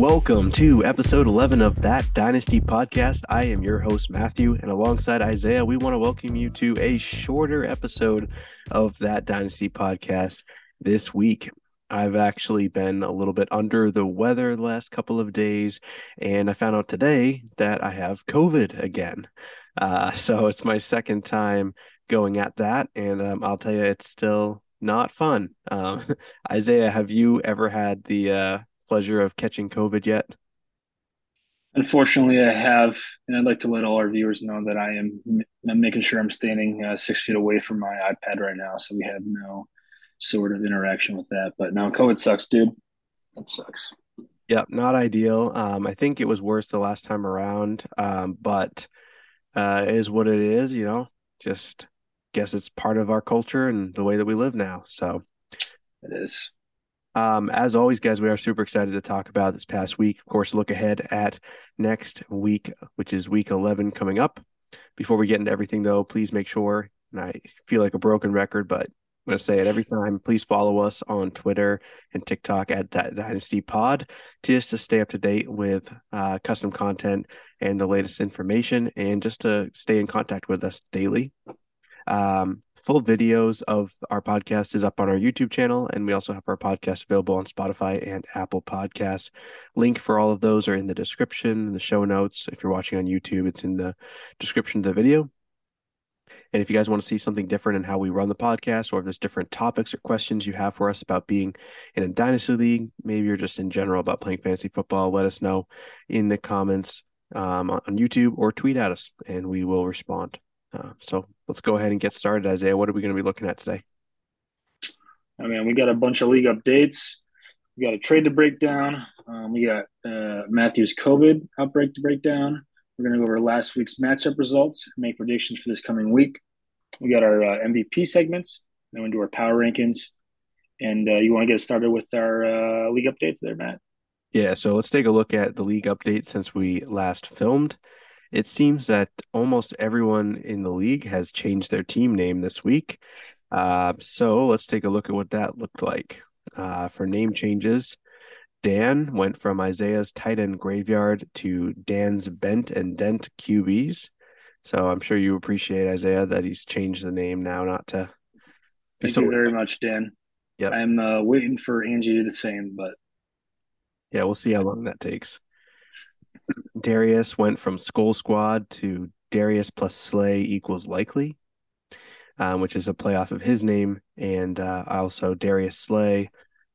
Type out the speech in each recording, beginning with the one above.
Welcome to episode 11 of That Dynasty podcast. I am your host, Matthew, and alongside Isaiah, we want to welcome you to a shorter episode of That Dynasty podcast this week. I've actually been a little bit under the weather the last couple of days, and I found out today that I have COVID again. Uh, so it's my second time going at that, and um, I'll tell you, it's still not fun. Um, Isaiah, have you ever had the uh, pleasure of catching COVID yet? Unfortunately, I have, and I'd like to let all our viewers know that I am I'm making sure I'm standing uh, six feet away from my iPad right now, so we have no sort of interaction with that. But no, COVID sucks, dude. That sucks. Yep, not ideal. Um, I think it was worse the last time around, um, but uh, is what it is. You know, just guess it's part of our culture and the way that we live now. So it is. Um, as always, guys, we are super excited to talk about this past week. Of course, look ahead at next week, which is week 11 coming up. Before we get into everything, though, please make sure, and I feel like a broken record, but I'm going to say it every time. Please follow us on Twitter and TikTok at that Dynasty Pod just to stay up to date with uh, custom content and the latest information, and just to stay in contact with us daily. Um, full videos of our podcast is up on our YouTube channel, and we also have our podcast available on Spotify and Apple Podcasts. Link for all of those are in the description, the show notes. If you're watching on YouTube, it's in the description of the video. And if you guys want to see something different in how we run the podcast, or if there's different topics or questions you have for us about being in a dynasty league, maybe you're just in general about playing fantasy football, let us know in the comments um, on YouTube or tweet at us, and we will respond. Uh, so let's go ahead and get started, Isaiah. What are we going to be looking at today? I mean, we got a bunch of league updates. We got a trade to break down. Um, we got uh, Matthew's COVID outbreak to break down. We're going to go over last week's matchup results, make predictions for this coming week. We got our uh, MVP segments, then we do our power rankings. And uh, you want to get started with our uh, league updates there, Matt? Yeah, so let's take a look at the league update since we last filmed. It seems that almost everyone in the league has changed their team name this week. Uh, so let's take a look at what that looked like. Uh, for name changes, Dan went from Isaiah's tight end graveyard to Dan's bent and dent QBs. So I'm sure you appreciate Isaiah that he's changed the name now, not to. Thank so, you very much, Dan. Yeah, I'm uh, waiting for Angie to do the same, but yeah, we'll see how long that takes. Darius went from Skull Squad to Darius plus Slay equals likely, um, which is a play off of his name, and uh, also Darius Slay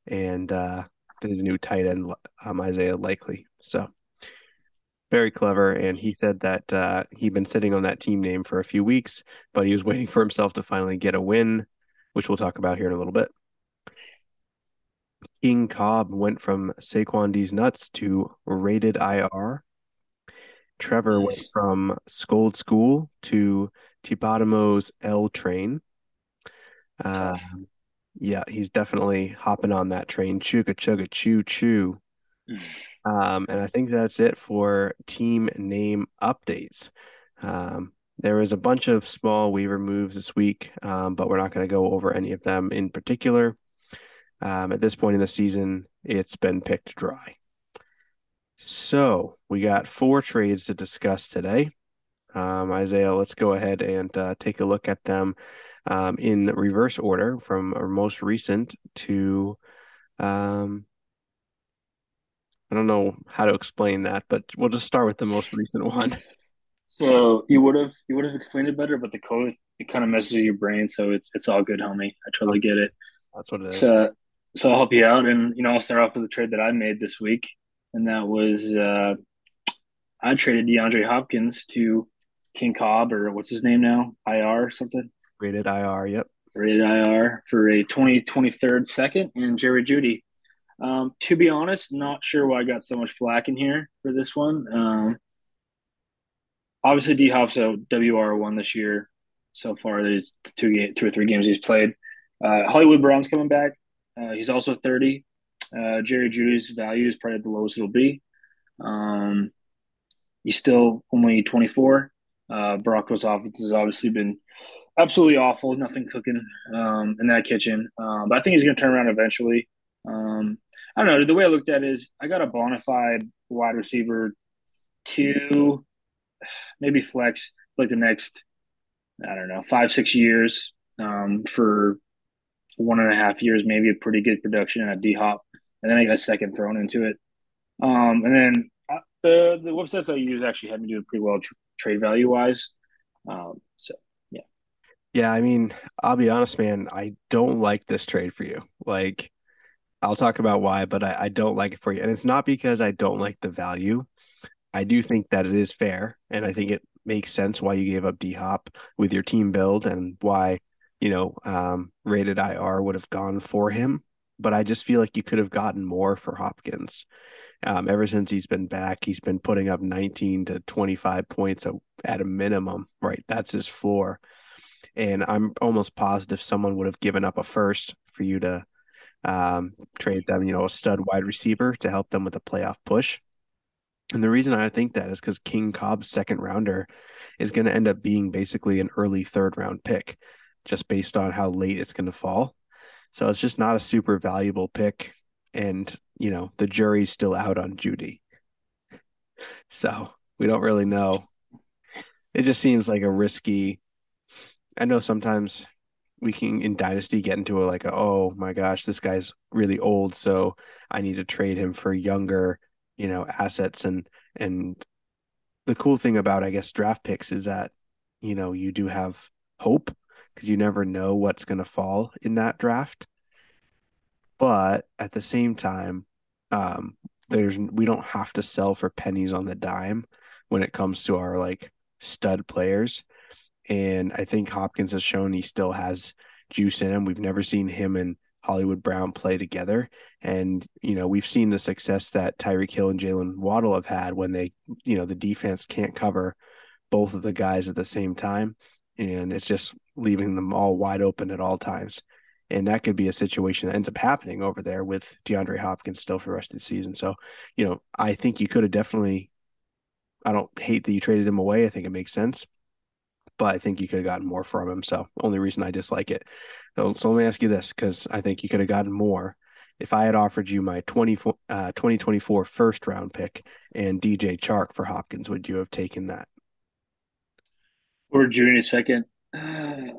and uh, his new tight end um, Isaiah Likely. So very clever. And he said that uh, he'd been sitting on that team name for a few weeks, but he was waiting for himself to finally get a win, which we'll talk about here in a little bit. King Cobb went from Saquon D's nuts to rated IR. Trevor nice. went from Scold School to Tipadamo's L train. Uh, yeah, he's definitely hopping on that train. Chugga chugga choo choo. Um, and I think that's it for team name updates. Um, there was a bunch of small waiver moves this week, um, but we're not going to go over any of them in particular. Um, at this point in the season, it's been picked dry. So we got four trades to discuss today. Um, Isaiah, let's go ahead and uh, take a look at them um, in reverse order from our most recent to. Um, I don't know how to explain that, but we'll just start with the most recent one. So you would have you would have explained it better, but the code it kind of messes with your brain, so it's it's all good, homie. I totally get it. That's what it is. So, so I'll help you out, and you know I'll start off with a trade that I made this week, and that was uh, I traded DeAndre Hopkins to King Cobb or what's his name now, IR or something. Rated IR, yep. Rated IR for a 20, 23rd second and Jerry Jeudy. Um, to be honest, not sure why I got so much flack in here for this one. Um, obviously, D Hop's a WR one this year so far. There's two two or three games he's played. Uh, Hollywood Brown's coming back. Uh, he's also 30. Uh, Jerry Jeudy's value is probably the lowest it'll be. Um, he's still only 24. Uh, Broncos offense has obviously been absolutely awful. Nothing cooking um, in that kitchen. Um, but I think he's going to turn around eventually. Um, I don't know. The way I looked at it is I got a bona fide wide receiver, two, maybe flex like the next, I don't know, five, six years um, for one and a half years, maybe a pretty good production and a D hop. And then I got a second thrown into it. Um, and then uh, the the websites I use actually had me doing pretty well tr- trade value wise. Um, so yeah, Yeah, I mean, I'll be honest, man, I don't like this trade for you. Like, I'll talk about why, but I, I don't like it for you. And it's not because I don't like the value. I do think that it is fair, and I think it makes sense why you gave up D Hop with your team build and why, you know, um, rated IR would have gone for him. But I just feel like you could have gotten more for Hopkins. Um, ever since he's been back, he's been putting up 19 to 25 points at a minimum, right? That's his floor. And I'm almost positive someone would have given up a first for you to um, trade them, you know, a stud wide receiver to help them with a playoff push. And the reason I think that is because King Cobb's second rounder is going to end up being basically an early third round pick, just based on how late it's going to fall. So it's just not a super valuable pick. And, you know, the jury's still out on Jeudy. So we don't really know. It just seems like a risky. I know sometimes we can in Dynasty get into a like, a, oh my gosh, this guy's really old. So I need to trade him for younger, you know, assets. And, and the cool thing about, I guess, draft picks is that, you know, you do have hope because you never know what's going to fall in that draft. But at the same time, um, there's we don't have to sell for pennies on the dime when it comes to our like stud players. And I think Hopkins has shown he still has juice in him. We've never seen him and Hollywood Brown play together. And, you know, we've seen the success that Tyreek Hill and Jaylen Waddle have had when they, you know, the defense can't cover both of the guys at the same time. And it's just leaving them all wide open at all times. And that could be a situation that ends up happening over there with DeAndre Hopkins still for the rest of the season. So, you know, I think you could have definitely, I don't hate that you traded him away. I think it makes sense but I think you could have gotten more from him. So only reason I dislike it. So, so let me ask you this, because I think you could have gotten more. If I had offered you my 20, uh, 2024 first round pick and DJ Chark for Hopkins, would you have taken that? Or Jeudy second. Uh,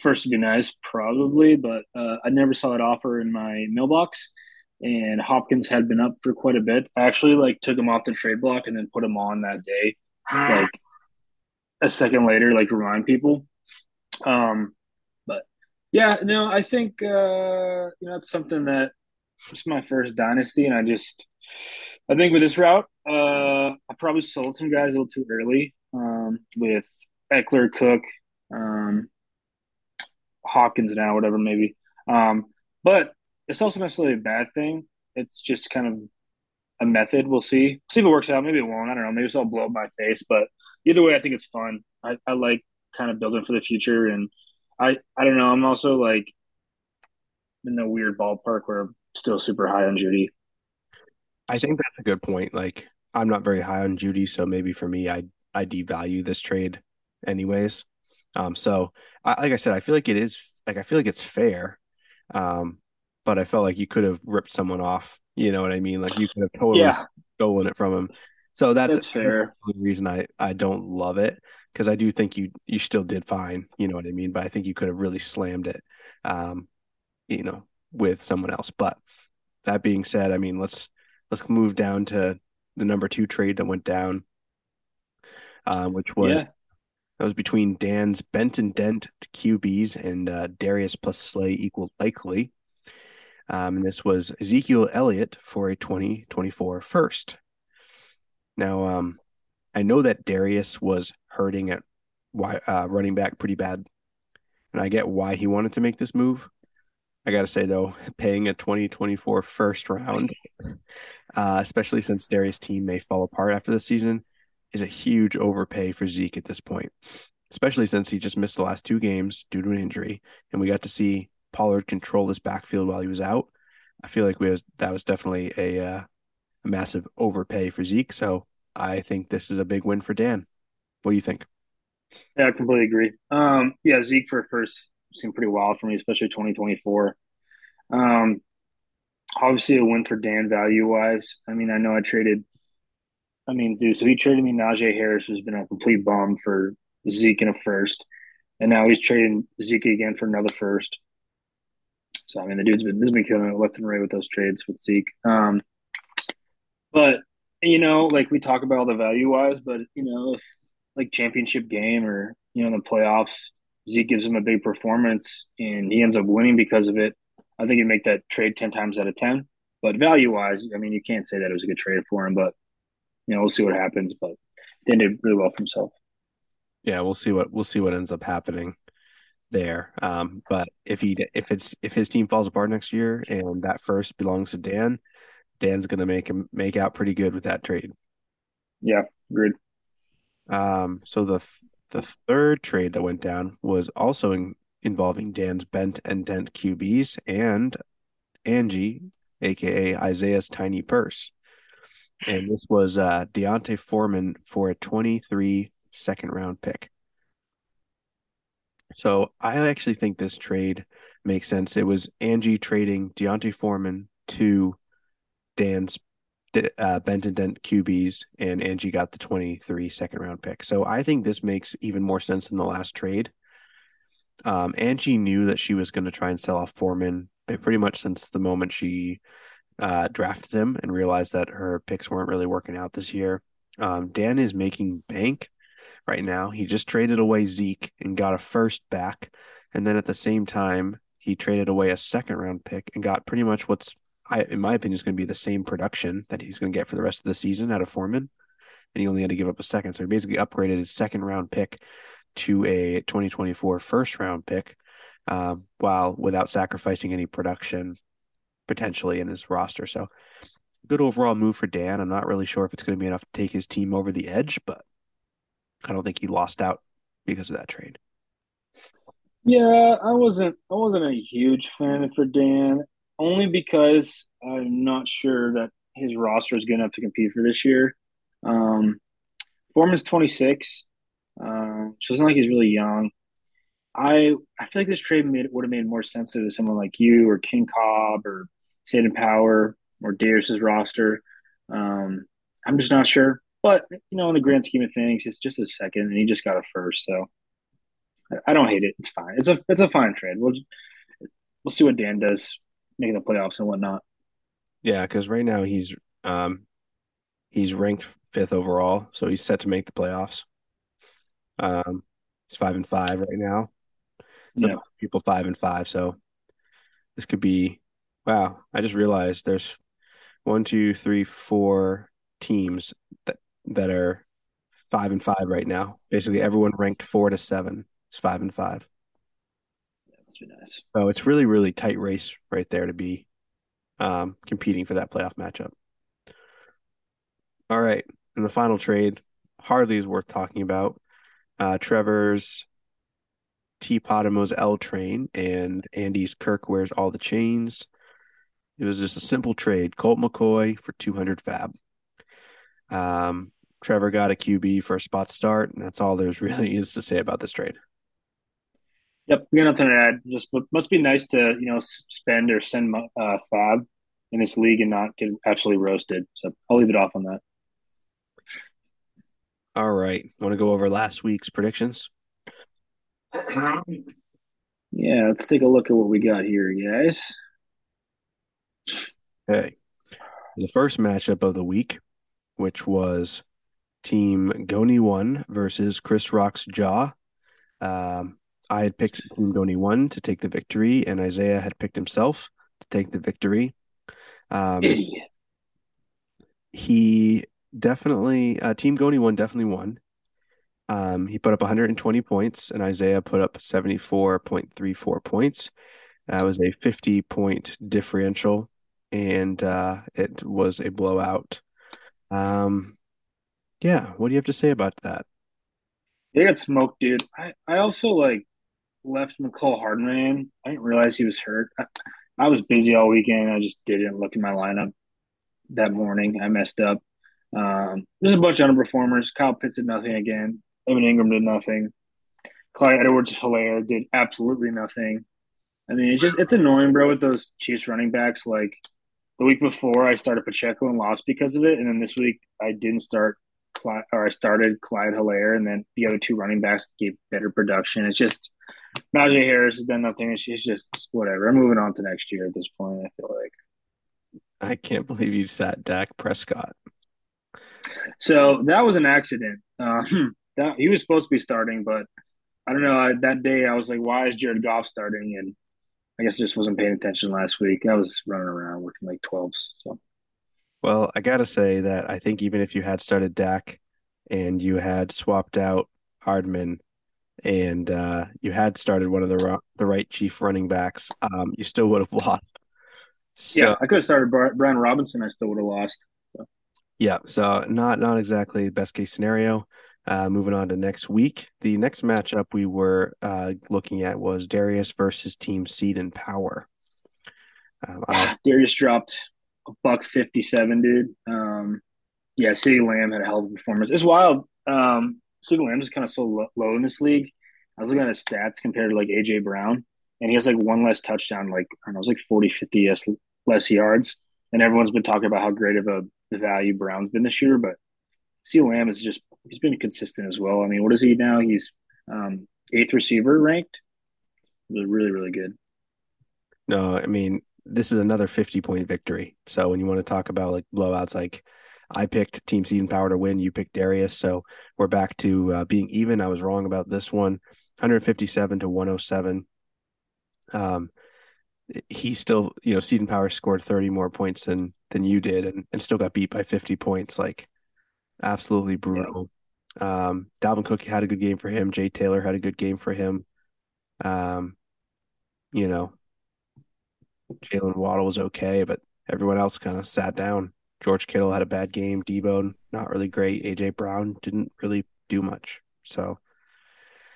first would be nice, probably, but uh, I never saw that offer in my mailbox. And Hopkins had been up for quite a bit. I actually like took him off the trade block and then put him on that day, like a second later, like remind people. Um, but yeah, no, I think uh, you know it's something that it's my first dynasty, and I just I think with this route, uh, I probably sold some guys a little too early um, with Ekeler, Cook, um, Hopkins now, whatever maybe. Um, but it's also not necessarily a bad thing. It's just kind of a method. We'll see. See if it works out. Maybe it won't. I don't know. Maybe it'll blow up my face. But either way, I think it's fun. I, I like kind of building for the future, and I I don't know. I'm also like in the weird ballpark where I'm still super high on Jeudy. I think that's a good point. Like I'm not very high on Jeudy, so maybe for me, I I devalue this trade anyways. Um, so I, like I said, I feel like it is like I feel like it's fair. Um, but I felt like you could have ripped someone off. You know what I mean? Like you could have totally yeah, stolen it from him. So that's, that's fair. the reason I I don't love it because I do think you you still did fine. You know what I mean? But I think you could have really slammed it. Um, you know, with someone else. But that being said, I mean, let's let's move down to the number two trade that went down, uh, which was Yeah, that was between Dan's Benton Dent QBs and uh, Darius plus Slay equal likely. Um, and this was Ezekiel Elliott for a 2024 first. Now, um, I know that Darius was hurting at uh, running back pretty bad, and I get why he wanted to make this move. I got to say, though, paying a 2024 first round uh, especially since Darius' team may fall apart after the season, is a huge overpay for Zeke at this point, especially since he just missed the last two games due to an injury, and we got to see Pollard control this backfield while he was out. I feel like we was that was definitely a, uh, a massive overpay for Zeke. So I think this is a big win for Dan. What do you think? yeah, I completely agree. Um, yeah, Zeke for first seemed pretty wild for me, especially 2024. Um, obviously a win for Dan value wise. I mean, I know I traded. I mean, dude, so he traded me Najee Harris, who's been a complete bomb for Zeke in a first, and now he's trading Zeke again for another first. So I mean, the dude's been this been killing it left and right with those trades with Zeke. Um, but you know, like we talk about all the value wise, but you know, if like championship game or you know the playoffs, Zeke gives him a big performance and he ends up winning because of it. I think you make that trade ten times out of ten. But value wise, I mean, you can't say that it was a good trade for him. But you know, we'll see what happens. But Dan did really well for himself. Yeah, we'll see what we'll see what ends up happening there. Um, but if he if it's if his team falls apart next year and that first belongs to Dan, Dan's going to make him make out pretty good with that trade. Yeah, agreed. Um, so the the third trade that went down was also in, involving Dan's bent and dent QBs and Angie, aka Isaiah's tiny purse. And this was uh D'Onta Foreman for a 23 second round pick. So I actually think this trade makes sense. It was Angie trading D'Onta Foreman to Dan's uh, bent and dent QBs, and Angie got the 23 second round pick. So I think this makes even more sense than the last trade. Um, Angie knew that she was going to try and sell off Foreman pretty much since the moment she uh, drafted him and realized that her picks weren't really working out this year. Um, Dan is making bank right now. He just traded away Zeke and got a first back. And then at the same time, he traded away a second round pick and got pretty much what's, I, in my opinion, is going to be the same production that he's going to get for the rest of the season out of Foreman. And he only had to give up a second. So he basically upgraded his second round pick to a 2024 first round pick um, while without sacrificing any production potentially in his roster. So good overall move for Dan. I'm not really sure if it's going to be enough to take his team over the edge, but I don't think he lost out because of that trade. Yeah, I wasn't I wasn't a huge fan for Dan, only because I'm not sure that his roster is good enough to compete for this year. Um, Foreman's 26, uh, so it's not like he's really young. I I feel like this trade made would have made more sense to someone like you or King Cobb or Satan Power or Darius's roster. Um, I'm just not sure. But you know, in the grand scheme of things, it's just a second, and he just got a first. So I don't hate it. It's fine. It's a it's a fine trade. We'll we'll see what Dan does making the playoffs and whatnot. Yeah, because right now he's um he's ranked fifth overall, so he's set to make the playoffs. Um, he's five and five right now. Yeah. people five and five. So this could be wow. I just realized there's one, two, three, four teams that that are five and five right now. Basically, everyone ranked four to seven is five and five. Must be nice. So it's really, really tight race right there to be um, competing for that playoff matchup. All right, and the final trade hardly is worth talking about. Uh, Trevor's T Potamo's L train and Andy's Kirk wears all the chains. It was just a simple trade. Colt McCoy for 200 FAAB. Um, Trevor got a QB for a spot start, and that's all there's really is to say about this trade. Yep, we got nothing to add. Just must be nice to you know spend or send uh, FAAB in this league and not get absolutely roasted. So I'll leave it off on that. All right, want to go over last week's predictions? Yeah, let's take a look at what we got here, guys. Hey, the first matchup of the week, which was Team Goni One versus Chris Rock's Jaw. Um, I had picked Team Goni One to take the victory, and Isaiah had picked himself to take the victory. Um, he definitely, uh, Team Goni One definitely won. Um, he put up 120 points, and Isaiah put up 74.34 points. That was a 50 point differential, and uh, it was a blowout. Um, yeah, what do you have to say about that? They got smoked, dude. I, I also like left Mecole Hardman. in. I didn't realize he was hurt. I, I was busy all weekend. I just didn't look at my lineup that morning. I messed up. Um, there's a bunch of underperformers. Kyle Pitts did nothing again. Evan Engram did nothing. Clyde Edwards Helaire did absolutely nothing. I mean, it's just it's annoying, bro, with those Chiefs running backs. Like the week before I started Pacheco and lost because of it, and then this week I didn't start Clyde, or I started Clyde Helaire, and then the other two running backs gave better production. It's just Najee Harris has done nothing. It's just whatever. I'm moving on to next year at this point. I feel like. I can't believe you sat Dak Prescott. So that was an accident. Uh, that he was supposed to be starting, but I don't know. I, that day I was like, "Why is Jared Goff starting?" And I guess I just wasn't paying attention last week. I was running around working like 12s. So, well, I got to say that I think even if you had started Dak and you had swapped out Hardman and uh, you had started one of the the right chief running backs, um, you still would have lost. So, yeah, I could have started Brian Robinson. I still would have lost. So. Yeah, so not not exactly best case scenario. Uh, moving on to next week, the next matchup we were uh, looking at was Darius versus Team Seed and Power. Um, I... Darius dropped a buck fifty-seven, dude. Um, yeah, CeeDee Lamb had a hell of a performance. It's wild. Um, CeeDee Lamb is kind of so low, low in this league. I was looking at his stats compared to like AJ Brown, and he has like one less touchdown, like I don't know, it was like 40, 50 less, less yards. And everyone's been talking about how great of a value Brown's been this year, but C. Lamb is just he's been consistent as well. I mean, what is he now? He's um, eighth receiver ranked. Really, really, really good. No, I mean this is another fifty point victory. So when you want to talk about like blowouts, like I picked Team Seed and Power to win, you picked Darius, so we're back to uh, being even. I was wrong about this one, 157 to 107. Um, he still, you know, Seed and Power scored 30 more points than than you did, and and still got beat by 50 points. Like absolutely brutal. Um, Dalvin Cook had a good game for him. Jay Taylor had a good game for him. Um, you know, Jaylen Waddle was okay, but everyone else kind of sat down. George Kittle had a bad game. Deebo not really great. AJ Brown didn't really do much. So,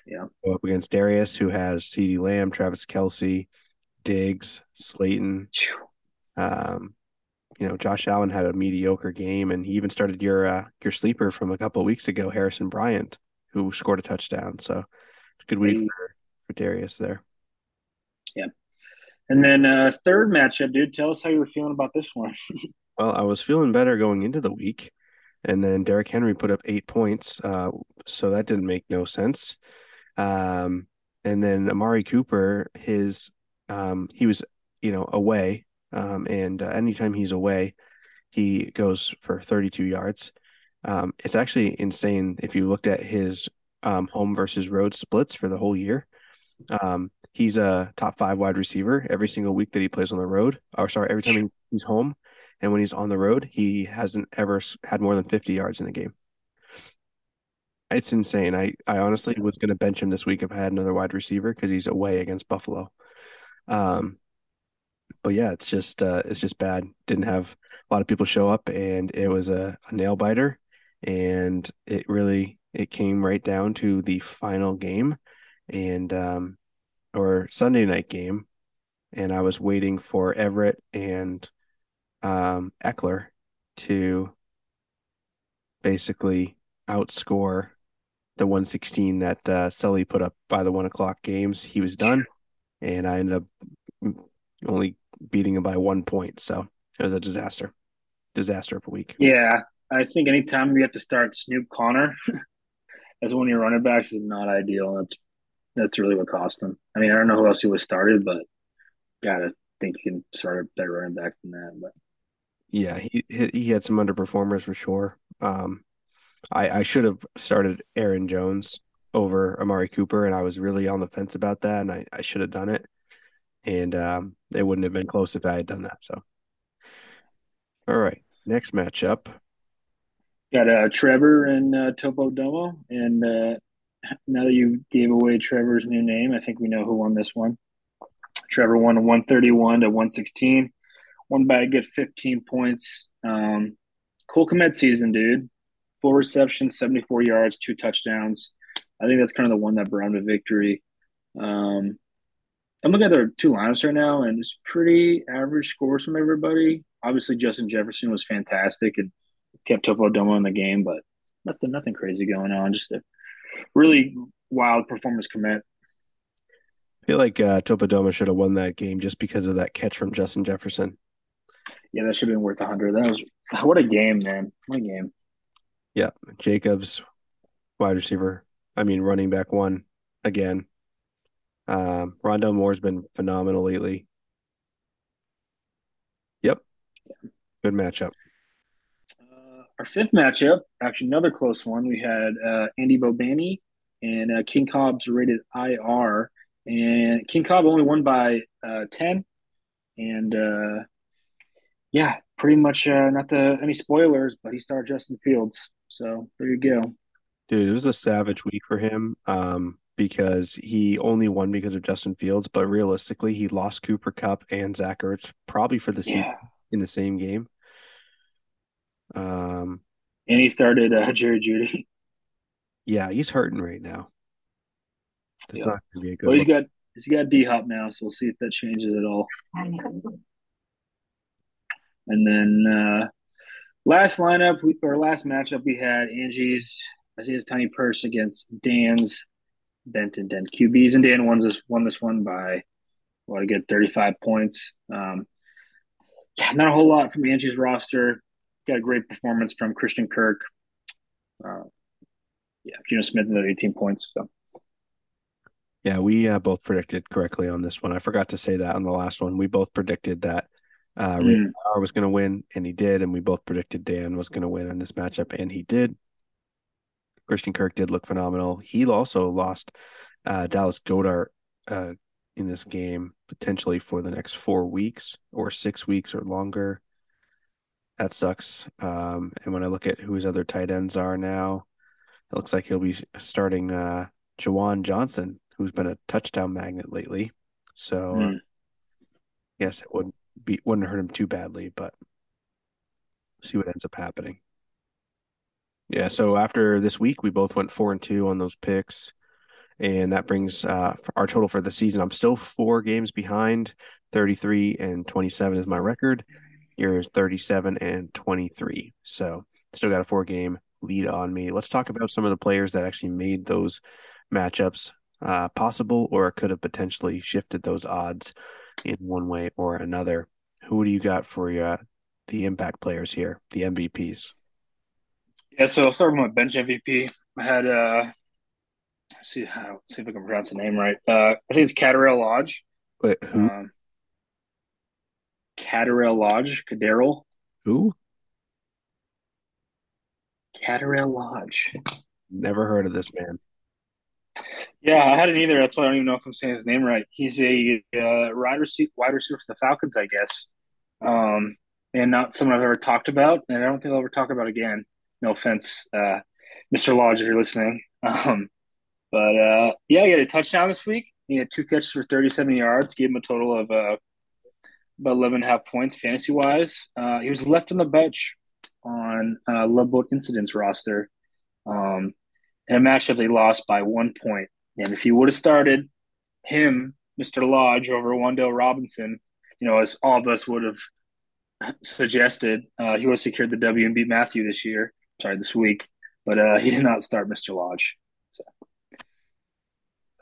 yeah, go up against Darius, who has CeeDee Lamb, Travis Kelce, Diggs, Slayton, um, you know, Josh Allen had a mediocre game, and he even started your uh, your sleeper from a couple of weeks ago, Harrison Bryant, who scored a touchdown. So, good week for, for Darius there. Yeah. And then uh, third matchup, dude. Tell us how you were feeling about this one. well, I was feeling better going into the week, and then Derrick Henry put up eight points, uh, so that didn't make no sense. Um, and then Amari Cooper, his um, he was you know away um, and uh, anytime he's away, he goes for 32 yards. Um, it's actually insane if you looked at his um, home versus road splits for the whole year. Um, he's a top five wide receiver every single week that he plays on the road, or sorry, every time he's home. And when he's on the road, he hasn't ever had more than 50 yards in a game. It's insane. I, I honestly was going to bench him this week if I had another wide receiver because he's away against Buffalo. Um, but yeah, it's just uh, it's just bad. Didn't have a lot of people show up, and it was a, a nail biter, and it really it came right down to the final game, and um, or Sunday night game, and I was waiting for Everett and um, Ekeler to basically outscore the 116 that uh, Sully put up by the one o'clock games. He was done, and I ended up only beating him by one point. So it was a disaster, disaster of a week. Yeah, I think anytime you have to start Snoop Conner as one of your running backs is not ideal. That's that's really what cost him. I mean, I don't know who else he would have started, but gotta think you can start a better running back than that. But yeah, he he had some underperformers for sure. Um, I I should have started Aaron Jones over Amari Cooper, and I was really on the fence about that, and I I should have done it and um, it wouldn't have been close if I had done that. So, all right, next matchup. Got uh, Trevor and uh, Topo Domo, and uh, now that you gave away Trevor's new name, I think we know who won this one. Trevor won 131 to 116. Won by a good 15 points. Um, Cole Kmet season, dude. Four receptions, 74 yards, two touchdowns. I think that's kind of the one that brought him to victory. Um, I'm looking at their two lineups right now, and it's pretty average scores from everybody. Obviously, Justin Jefferson was fantastic and kept Topo Domo in the game, but nothing, nothing crazy going on. Just a really wild performance Kmet. I feel like uh, Topo Domo should have won that game just because of that catch from Justin Jefferson. Yeah, that should have been worth a hundred. That was what a game, man. What a game. Yeah, Jacobs, wide receiver. I mean, running back one again. Um, Rondale Moore's been phenomenal lately. Yep, good matchup. Uh, our fifth matchup, actually another close one. We had uh, Andy Bobani and uh, King Cobb's rated IR, and King Cobb only won by uh, ten, and uh, yeah, pretty much uh, not the any spoilers, but he started Justin Fields. So there you go. Dude, it was a savage week for him um, because he only won because of Justin Fields, but realistically, he lost Cooper Kupp and Zach Ertz probably for the season Yeah, in the same game. Um, and he started uh, Jerry Jeudy. yeah, he's hurting right now. It's Yeah. not to be a good Well, he's look. got he's got D Hop now, so we'll see if that changes at all. And then uh, last lineup we, or last matchup we had Angie's Isaiah's Tiny Purse against Dan's Benton Den QBs, and Dan won this won this one by what a good thirty five points. Um, yeah, not a whole lot from Angie's roster. Got a great performance from Christian Kirk. Uh, yeah, Geno Smith another eighteen points. So Yeah, we uh, both predicted correctly on this one. I forgot to say that on the last one. We both predicted that uh, Ray mm, was going to win, and he did. And we both predicted Dan was going to win in this matchup, and he did. Christian Kirk did look phenomenal. He also lost uh, Dallas Goedert uh, in this game, potentially for the next four weeks or six weeks or longer. That sucks. Um, and when I look at who his other tight ends are now, it looks like he'll be starting uh, Juwan Johnson, who's been a touchdown magnet lately. So uh, mm. yes, it wouldn't be wouldn't hurt him too badly, but see what ends up happening. Yeah, so after this week, we both went four and two on those picks, and that brings uh, our total for the season. I'm still four games behind. 33 and 27 is my record. You're 37 and 23. So still got a four game lead on me. Let's talk about some of the players that actually made those matchups uh, possible or could have potentially shifted those odds in one way or another. Who do you got for uh, the impact players here, the MVPs? Yeah. So I'll start with my bench MVP. I had uh, let's see how see if I can pronounce the name right. Uh, I think it's Catarell Lodge. Wait, who? Um, Lodge, Cadarrell, Who? Catarell Lodge. Never heard of this man. Yeah, I hadn't either. That's why I don't even know if I'm saying his name right. He's a uh, wide receiver, wide receiver for the Falcons, I guess, um, and not someone I've ever talked about, and I don't think I'll ever talk about again. No offense, uh, Mr. Lodge, if you're listening. Um, but uh, yeah, he had a touchdown this week. He had two catches for 37 yards, gave him a total of uh, about 11 and a half points fantasy wise. Uh, he was left on the bench on uh, Love Boat Incidents roster. Um, in a matchup they lost by one point. And if he would have started him, Mr. Lodge, over Wandale Robinson, you know, as all of us would have suggested, uh, he would have secured the W and beat Matthew this year. Sorry, this week. But uh, he did not start Mr. Lodge. So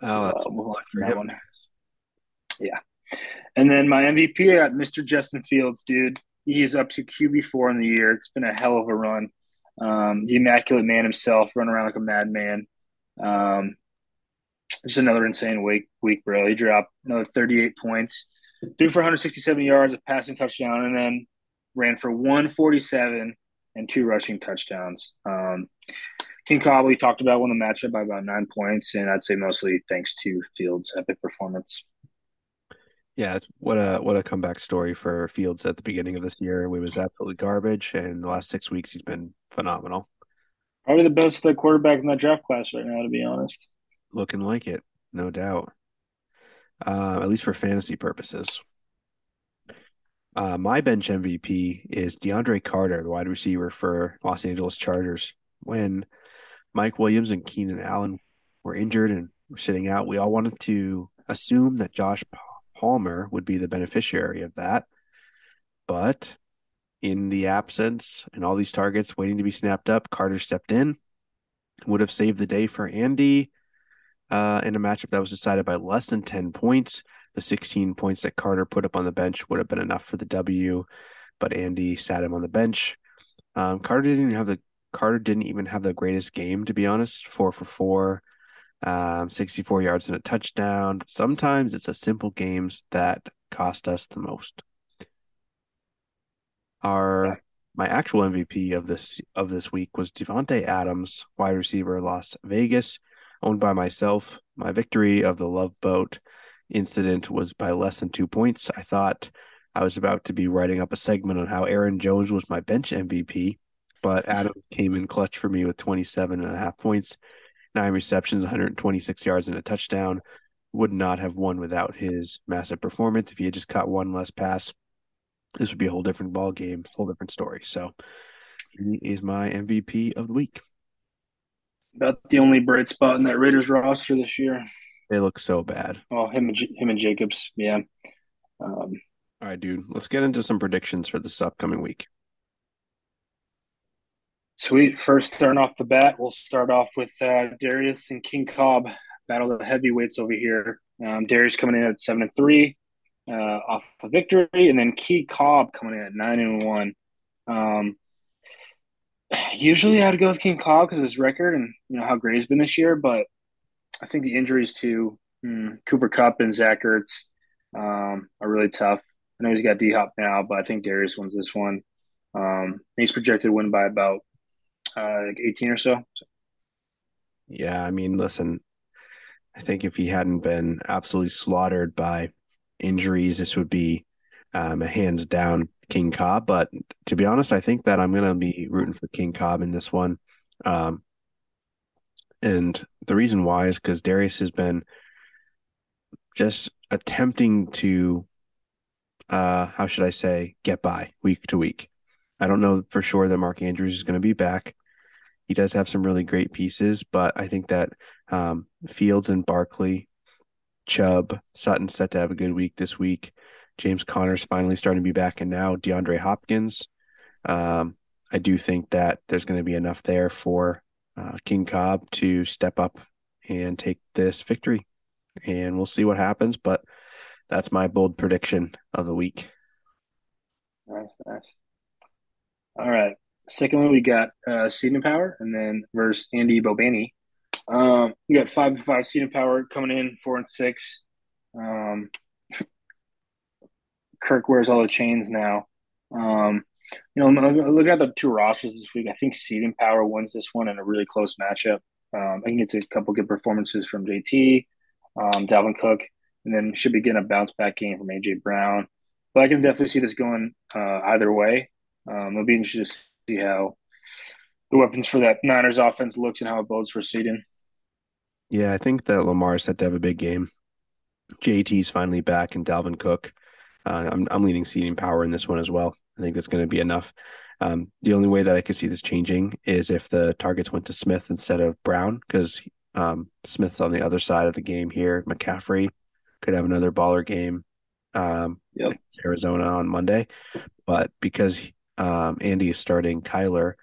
Oh, uh, we'll that one. Yeah. And then my MVP, at Mr. Justin Fields, dude. He's up to QB4 in the year. It's been a hell of a run. Um, the immaculate man himself, running around like a madman. Um, just another insane week, week, bro. He dropped another 38 points, threw for 167 yards, a passing touchdown, and then ran for 147 and two rushing touchdowns. Um, King Cobb, we talked about, won the matchup by about nine points, and I'd say mostly thanks to Fields' epic performance. Yeah, it's, what a what a comeback story for Fields at the beginning of this year. We was absolutely garbage, and the last six weeks he's been phenomenal, Probably the best uh, quarterback in that draft class right now, to be honest. looking like it, no doubt. Uh, at least for fantasy purposes. Uh, my bench MVP is DeAndre Carter, the wide receiver for Los Angeles Chargers. When Mike Williams and Keenan Allen were injured and were sitting out, we all wanted to assume that Josh Palmer would be the beneficiary of that. But in the absence and all these targets waiting to be snapped up, Carter stepped in, would have saved the day for Andy uh, in a matchup that was decided by less than 10 points. The 16 points that Carter put up on the bench would have been enough for the W. but Andy sat him on the bench. Um, Carter didn't have the Carter didn't even have the greatest game, to be honest. Four for four, um, 64 yards and a touchdown. Sometimes it's the simple games that cost us the most. Our my actual MVP of this of this week was Davante Adams, wide receiver, Las Vegas, owned by myself. My victory of the Love Boat incident was by less than two points. I thought I was about to be writing up a segment on how Aaron Jones was my bench MVP, but Adam came in clutch for me with 27 and a half points, nine receptions, 126 yards, and a touchdown. Would not have won without his massive performance. If he had just caught one less pass, this would be a whole different ball game, whole different story. So he is my MVP of the week. About the only bright spot in that Raiders roster this year. They look so bad. Oh, him and him and Jacobs, yeah. Um, All right, dude. Let's get into some predictions for this upcoming week. Sweet. First, starting off the bat, we'll start off with uh, Darius and King Cobb. Battle of the heavyweights over here. Um, Darius coming in at seven and three, uh, off a victory, and then Key Cobb coming in at nine and one. Um, usually, I'd go with King Cobb because of his record and you know how great he's been this year. But I think the injuries to hmm, Cooper Kupp and Zach Ertz um, are really tough. I know he's got D Hop now, but I think Darius wins this one. Um, he's projected to win by about uh, like 18 or so. Yeah, I mean, listen, I think if he hadn't been absolutely slaughtered by injuries, this would be um, a hands down King Cobb. But to be honest, I think that I'm going to be rooting for King Cobb in this one. Um, and the reason why is because Darius has been just attempting to, uh, how should I say, get by week to week. I don't know for sure that Mark Andrews is going to be back. He does have some really great pieces, but I think that um, Fields and Barkley, Chubb, Sutton set to have a good week this week. James Conner's finally starting to be back, and now DeAndre Hopkins. Um, I do think that there's going to be enough there for uh, King Cobb to step up and take this victory. And we'll see what happens, but that's my bold prediction of the week. Nice, nice. All right. Second one, we got uh, Seating Power, and then versus Andy Bobani. Um, we got five and five Seating Power coming in, four and six. Um, Kirk wears all the chains now. Um, you know, looking at the two rosters this week. I think Seating Power wins this one in a really close matchup. Um, I think it's a couple good performances from JT, um, Dalvin Cook, and then should be getting a bounce back game from AJ Brown. But I can definitely see this going uh, either way. Um, it'll be interesting to see how the weapons for that Niners offense looks and how it bodes for Seating. Yeah, I think that Lamar is set to have a big game. JT's finally back, and Dalvin Cook. Uh, I'm I'm leaning Seating Power in this one as well. I think that's going to be enough. Um, the only way that I could see this changing is if the targets went to Smith instead of Brown, because um, Smith's on the other side of the game here. McCaffrey could have another baller game. Um, yep. Arizona on Monday, but because um, Andy is starting Kyler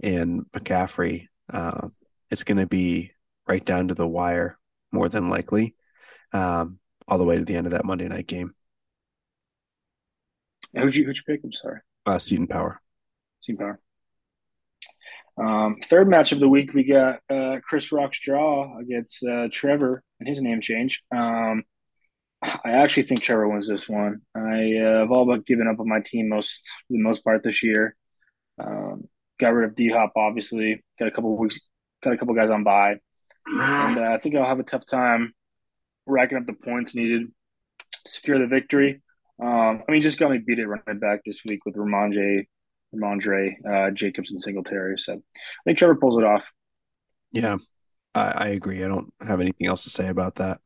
and McCaffrey, uh, it's going to be right down to the wire more than likely, um, all the way to the end of that Monday night game. Who'd you who'd you pick? I'm sorry. Uh, Seating Power. Seating Power. Um, third match of the week, we got uh, Chris Rock's draw against uh, Trevor and his name change. Um, I actually think Trevor wins this one. I uh, have all but given up on my team most for the most part this year. Um, got rid of D Hop, obviously. Got a couple weeks, got a couple guys on by, and uh, I think I'll have a tough time racking up the points needed to secure the victory. Um, I mean, just got me beat at running back this week with Rhamondre, Rhamondre, uh, Jacobs, and Singletary. So I think Trevor pulls it off. Yeah, I, I agree. I don't have anything else to say about that.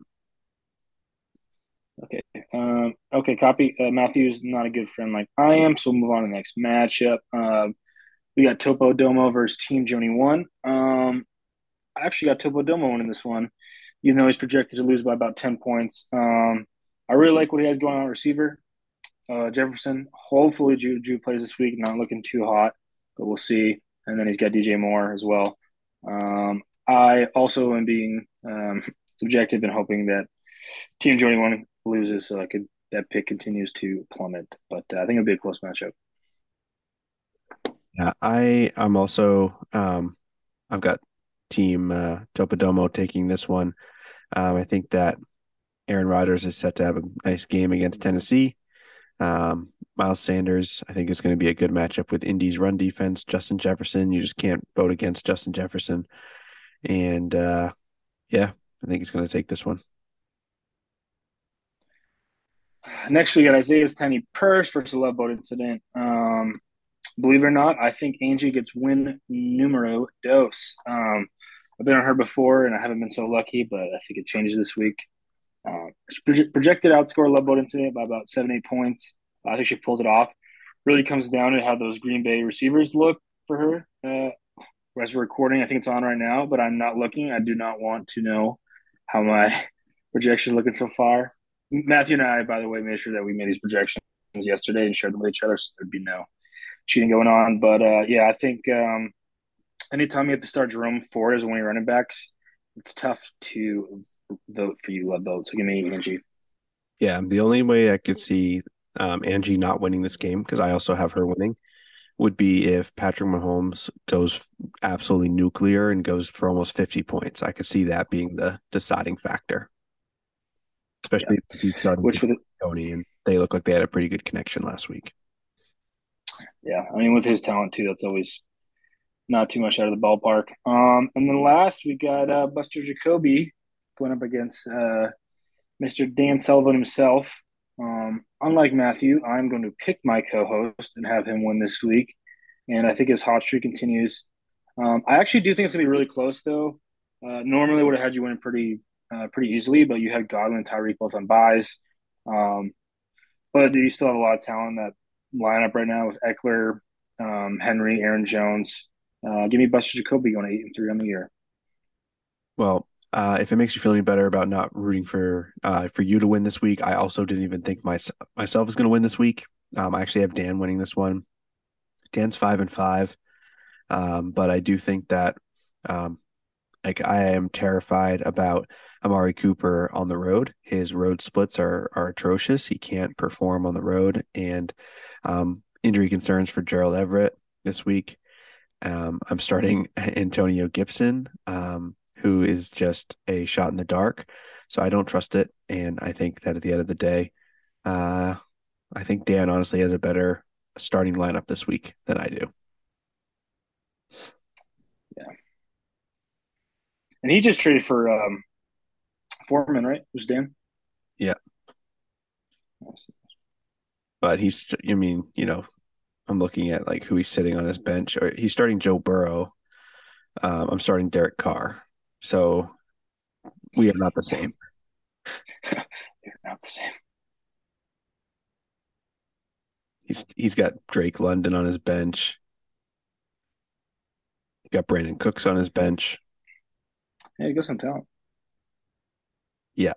Okay. Um, okay, copy. Uh, Matthew's not a good friend like I am, so we'll move on to the next matchup. Uh, we got Topo Domo versus Team Joni One. Um, I actually got Topo Domo winning this one, even though he's projected to lose by about 10 points. Um, I really like what he has going on receiver. Uh, Jefferson, hopefully Juju plays this week, not looking too hot, but we'll see. And then he's got DJ Moore as well. Um, I also am being um, subjective and hoping that Team Joni One loses, so I could that pick continues to plummet. But uh, I think it'll be a close matchup. Yeah, I I'm also um I've got team uh Topodomo taking this one. Um I think that Aaron Rodgers is set to have a nice game against Tennessee. Um Miles Sanders, I think is going to be a good matchup with Indy's run defense. Justin Jefferson, you just can't vote against Justin Jefferson. And uh yeah, I think he's going to take this one. Next, we got Isiah's Tiny Purse versus Love Boat Incident. Um, believe it or not, I think Angie gets win numero dos. Um, I've been on her before, and I haven't been so lucky, but I think it changes this week. Uh, projected outscore Love Boat Incident by about seven, eight points. I think she pulls it off. Really comes down to how those Green Bay receivers look for her. Uh, as we're recording, I think it's on right now, but I'm not looking. I do not want to know how my projection looking so far. Matthew and I, by the way, made sure that we made these projections yesterday and shared them with each other, so there'd be no cheating going on. But uh, yeah, I think um, anytime you have to start Jerome Ford as one of your running backs, it's tough to vote for you, love vote. So give me Angie. Yeah, the only way I could see um, Angie not winning this game because I also have her winning would be if Patrick Mahomes goes absolutely nuclear and goes for almost 50 points. I could see that being the deciding factor especially yeah. he's starting Which with Toney, and they look like they had a pretty good connection last week. Yeah, I mean, with his talent too, that's always not too much out of the ballpark. Um, and then last we got uh, Buster Jacoby going up against uh, Mr. Dan Sullivan himself. Um, unlike Matthew, I'm going to pick my co-host and have him win this week, and I think his hot streak continues. Um, I actually do think it's gonna be really close, though. Uh, normally, would have had you win pretty uh, pretty easily, but you had Godwin and Tyreek both on buys. Um, but you still have a lot of talent in that lineup right now with Ekeler, um, Henry, Aaron Jones. Uh, give me Buster Jacoby going eight and three on the year. Well, uh, if it makes you feel any better about not rooting for uh, for you to win this week, I also didn't even think my, myself was going to win this week. Um, I actually have Dan winning this one. Dan's five and five, um, but I do think that um, like I am terrified about Amari Cooper on the road. His road splits are are atrocious. He can't perform on the road, and um, injury concerns for Gerald Everett this week. Um, I'm starting Antonio Gibson, um, who is just a shot in the dark. So I don't trust it, and I think that at the end of the day, uh, I think Dan honestly has a better starting lineup this week than I do. Yeah. And he just traded for um, Foreman, right? Was Dan? Yeah. But he's, I mean, you know, I'm looking at like who he's sitting on his bench, or he's starting Joe Burrow. Um, I'm starting Derek Carr. So we are not the same. They're not the same. He's he's got Drake London on his bench. He got Brandin Cooks on his bench. Yeah, he got some talent. Yeah.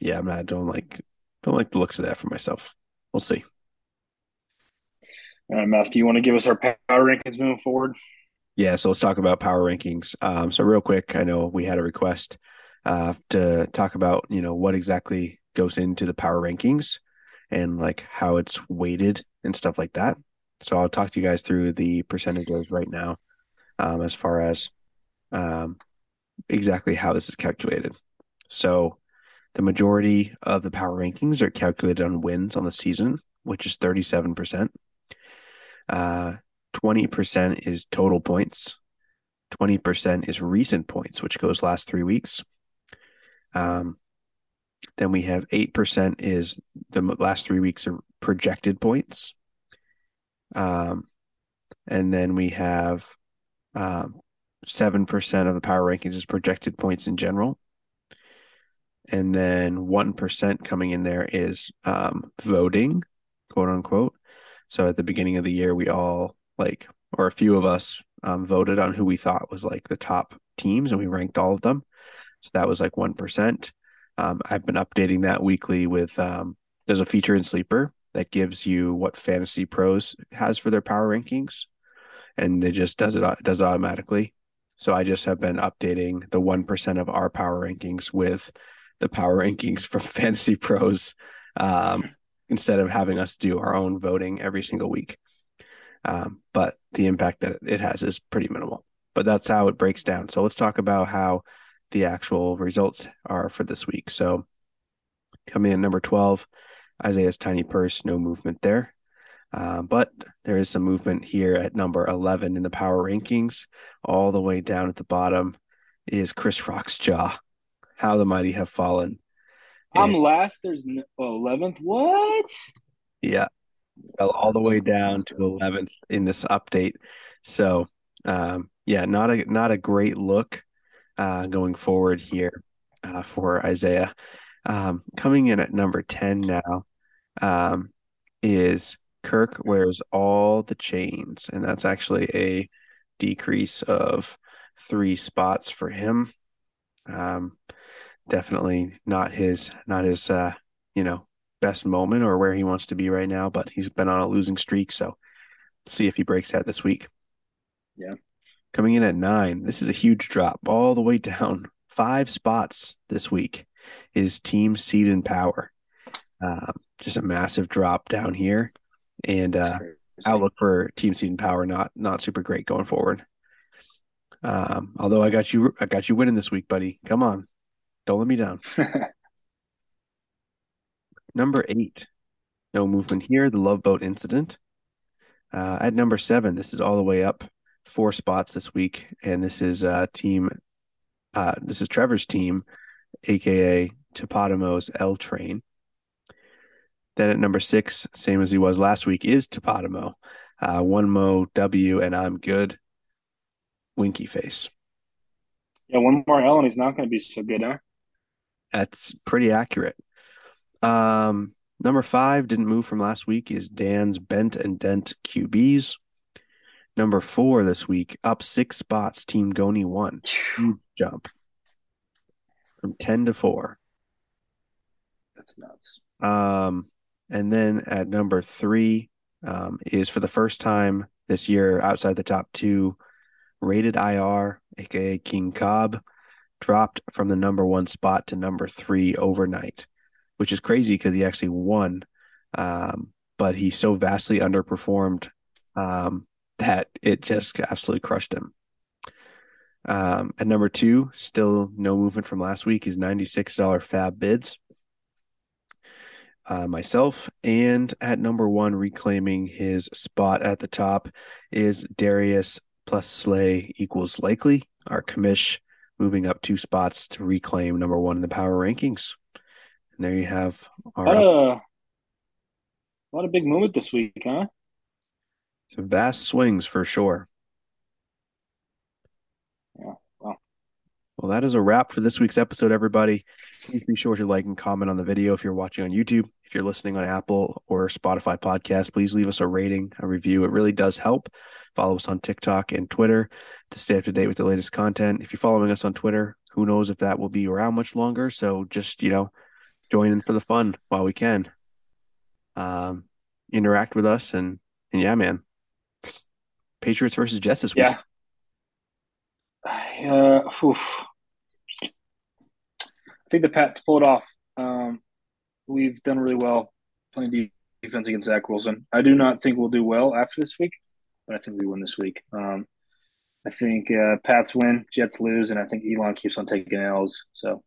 Yeah, I'm not I don't like don't like the looks of that for myself. We'll see. All right, Matt, do you want to give us our power rankings moving forward? Yeah, so let's talk about power rankings. Um, so real quick, I know we had a request uh, to talk about, you know, what exactly goes into the power rankings and like how it's weighted and stuff like that. So I'll talk to you guys through the percentages right now, um, as far as um, exactly how this is calculated. So the majority of the power rankings are calculated on wins on the season, which is 37%. Uh, 20% is total points. 20% is recent points, which goes last three weeks. Um, then we have 8% is the last three weeks of projected points. Um, and then we have um, 7% of the power rankings is projected points in general. And then 1% coming in there is um, voting, quote unquote. So at the beginning of the year, we all like, or a few of us um, voted on who we thought was like the top teams and we ranked all of them. So that was like 1%. Um, I've been updating that weekly with, um, there's a feature in Sleeper that gives you what Fantasy Pros has for their power rankings. And it just does it, does it automatically. So I just have been updating the 1% of our power rankings with the power rankings from Fantasy Pros um, instead of having us do our own voting every single week. Um, but the impact that it has is pretty minimal. But that's how it breaks down. So let's talk about how the actual results are for this week. So coming in number 12, Isiah's tiny purse, no movement there. Uh, but there is some movement here at number 11 in the power rankings. All the way down at the bottom is Chris Rock's jaw. How the mighty have fallen. I'm and, last. There's 11th. What? Yeah. Fell all the way down to 11th in this update. So, um, yeah, not a not a great look uh, going forward here uh, for Isiah. Um, coming in at number 10 now um, is Kirk wears all the chains, and that's actually a decrease of three spots for him. Um, definitely not his not his uh, you know best moment or where he wants to be right now, but he's been on a losing streak, so see if he breaks that this week. Yeah. Coming in at nine, this is a huge drop all the way down five spots this week. Is Team Seed and Power. Um, just a massive drop down here, and uh, outlook for Team Seed and Power not not super great going forward. Um, although I got you, I got you winning this week, buddy. Come on, don't let me down. number eight, no movement here. The Love Boat incident. Uh, at number seven, this is all the way up four spots this week, and this is uh, team. Uh, this is Trevor's team, aka Topatomo's L Train. Then at number six, same as he was last week, is Topatomo. Uh, one Mo W, and I'm good. Winky face. Yeah, one more L, and he's not going to be so good, huh? That's pretty accurate. Um, number five didn't move from last week is Dan's Bent and Dent QBs. Number four this week, up six spots, Team Goni. Huge jump from 10 to four. That's nuts. Um, and then at number three um, is for the first time this year outside the top two, rated IR, aka King Cobb, dropped from the number one spot to number three overnight, which is crazy because he actually won. Um, but he so vastly underperformed um, that it just absolutely crushed him. Um, at number two, still no movement from last week, is $96 FAAB bids uh, myself. And at number one, reclaiming his spot at the top is Darius plus Slay equals likely. Our commish moving up two spots to reclaim number one in the power rankings. And there you have our. Uh, a lot of big movement this week, huh? Some vast swings for sure. Yeah. Well. Well, that is a wrap for this week's episode, everybody. Please be sure to like and comment on the video if you're watching on YouTube. If you're listening on Apple or Spotify podcast, please leave us a rating, a review. It really does help. Follow us on TikTok and Twitter to stay up to date with the latest content. If you're following us on Twitter, who knows if that will be around much longer. So just, you know, join in for the fun while we can. Um, interact with us and, and yeah, man. Patriots versus Jets this week. Yeah. Uh. I think the Pats pulled off. Um, we've done really well playing defense against Zach Wilson. I do not think we'll do well after this week, but I think we win this week. Um, I think uh, Pats win, Jets lose, and I think Elon keeps on taking L's. So,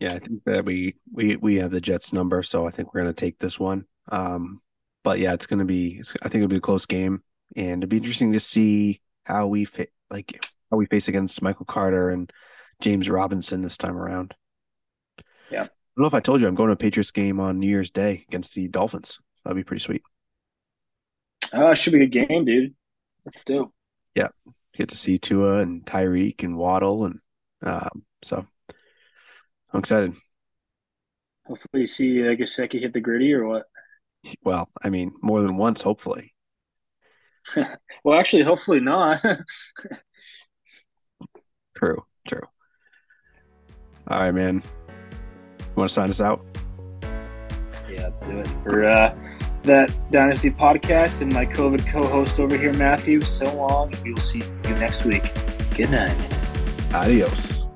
yeah, I think that we we we have the Jets number, so I think we're going to take this one. Um, but yeah, it's going to be. I think it'll be a close game, and it'd be interesting to see how we fit, like how we face against Michael Carter and James Robinson this time around. Yeah. I don't know if I told you I'm going to a Patriots game on New Year's Day against the Dolphins. That'd be pretty sweet. Oh, it should be a good game, dude. Let's do. Yeah. Get to see Tua and Tyreek and Waddle and um, so I'm excited. Hopefully you see uh, Gesicki hit the gritty or what? Well, I mean, more than once, hopefully. well, actually, hopefully not. true, true. All right, man. You want to sign us out? Yeah, let's do it. For uh, that Dynasty podcast and my COVID co host over here, Matthew, so long. We will see you next week. Good night. Adios.